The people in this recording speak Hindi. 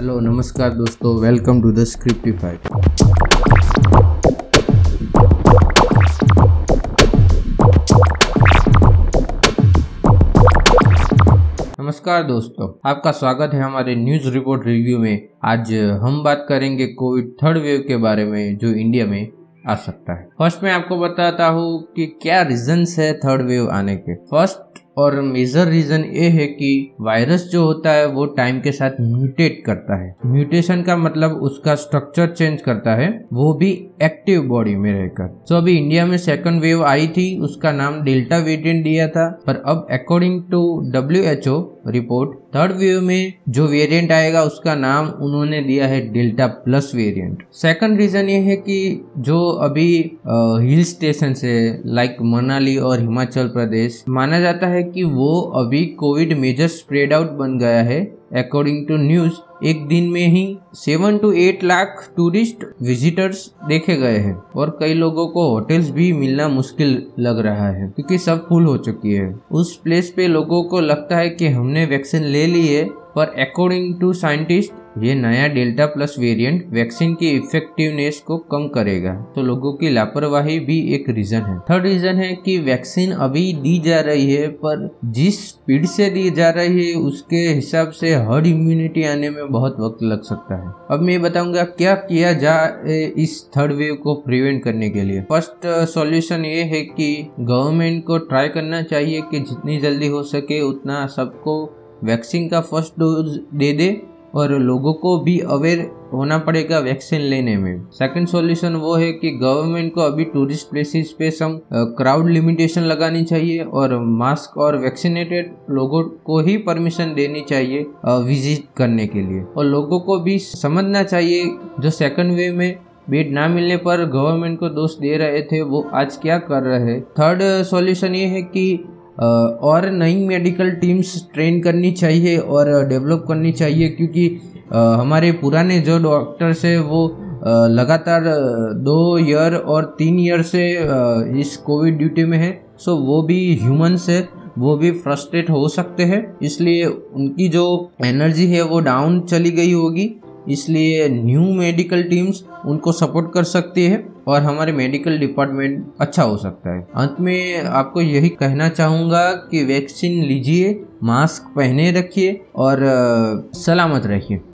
नमस्कार दोस्तों वेलकम टू द स्क्रिप्टिफाइड नमस्कार दोस्तों, आपका स्वागत है हमारे न्यूज़ रिपोर्ट रिव्यू में। आज हम बात करेंगे कोविड थर्ड वेव के बारे में, जो इंडिया में आ सकता है। फ़र्स्ट मैं आपको बताता हूँ कि क्या रीजंस है थर्ड वेव आने के। फ़र्स्ट और मेजर रीजन ये है कि वायरस जो होता है, वो टाइम के साथ म्यूटेट करता है। म्यूटेशन का मतलब उसका स्ट्रक्चर चेंज करता है, वो भी एक्टिव बॉडी में रहकर। तो अभी इंडिया में सेकंड वेव आई थी, उसका नाम डेल्टा वेरियंट दिया था, पर अब according to W report third wave में जो वेरिएंट आएगा उसका नाम उन्होंने दिया है delta plus variant second reason ये है कि जो अभी हिल स्टेशन से लाइक मनाली और हिमाचल प्रदेश, माना जाता है कि वो अभी कोविड मेजर स्प्रेड आउट बन गया है अकॉर्डिंग टू न्यूज़ एक दिन में ही seven to eight lakh tourist visitors देखे गए हैं और कई लोगों को होटल्स भी मिलना मुश्किल लग रहा है क्योंकि सब फुल हो चुकी है। उस प्लेस पे लोगों को लगता है कि हमने वैक्सीन ले ली है, पर अकॉर्डिंग टू साइंटिस्ट ये नया डेल्टा प्लस वेरिएंट वैक्सीन की इफेक्टिवनेस को कम करेगा। तो लोगों की लापरवाही भी एक रीजन है। थर्ड रीजन है कि वैक्सीन अभी दी जा रही है, पर जिस स्पीड से दी जा रही है, उसके हिसाब से हर्ड इम्यूनिटी आने में बहुत वक्त लग सकता है। अब मैं बताऊँगा क्या किया जाए इस थर्ड वेव को प्रिवेंट करने के लिए। फ़र्स्ट सॉल्यूशन ये है कि गवर्नमेंट को ट्राई करना चाहिए कि जितनी जल्दी हो सके उतना सबको वैक्सीन का फ़र्स्ट डोज दे दे। और लोगों को भी अवेयर होना पड़ेगा वैक्सीन लेने में। सेकंड सॉल्यूशन वो है कि गवर्नमेंट को अभी टूरिस्ट प्लेसेस पे सम क्राउड लिमिटेशन लगानी चाहिए और मास्क और वैक्सीनेटेड लोगों को ही परमिशन देनी चाहिए विज़िट करने के लिए। और लोगों को भी समझना चाहिए, जो सेकंड वेव में बेड ना मिलने पर गवर्नमेंट को दोष दे रहे थे, वो आज क्या कर रहे हैं? थर्ड सॉल्यूशन ये है कि और नई मेडिकल टीम्स ट्रेन करनी चाहिए और डेवलप करनी चाहिए क्योंकि हमारे पुराने जो डॉक्टर्स है, वो लगातार दो ईयर और तीन ईयर से इस कोविड ड्यूटी में है। सो वो भी ह्यूमंस है, वो भी फ्रस्ट्रेट हो सकते हैं। इसलिए उनकी जो एनर्जी है, वो डाउन चली गई होगी। इसलिए न्यू मेडिकल टीम्स उनको सपोर्ट कर सकती है। और हमारे मेडिकल डिपार्टमेंट अच्छा हो सकता है। अंत में आपको यही कहना चाहूँगा कि वैक्सीन लीजिए मास्क पहने रखिए और सलामत रखिए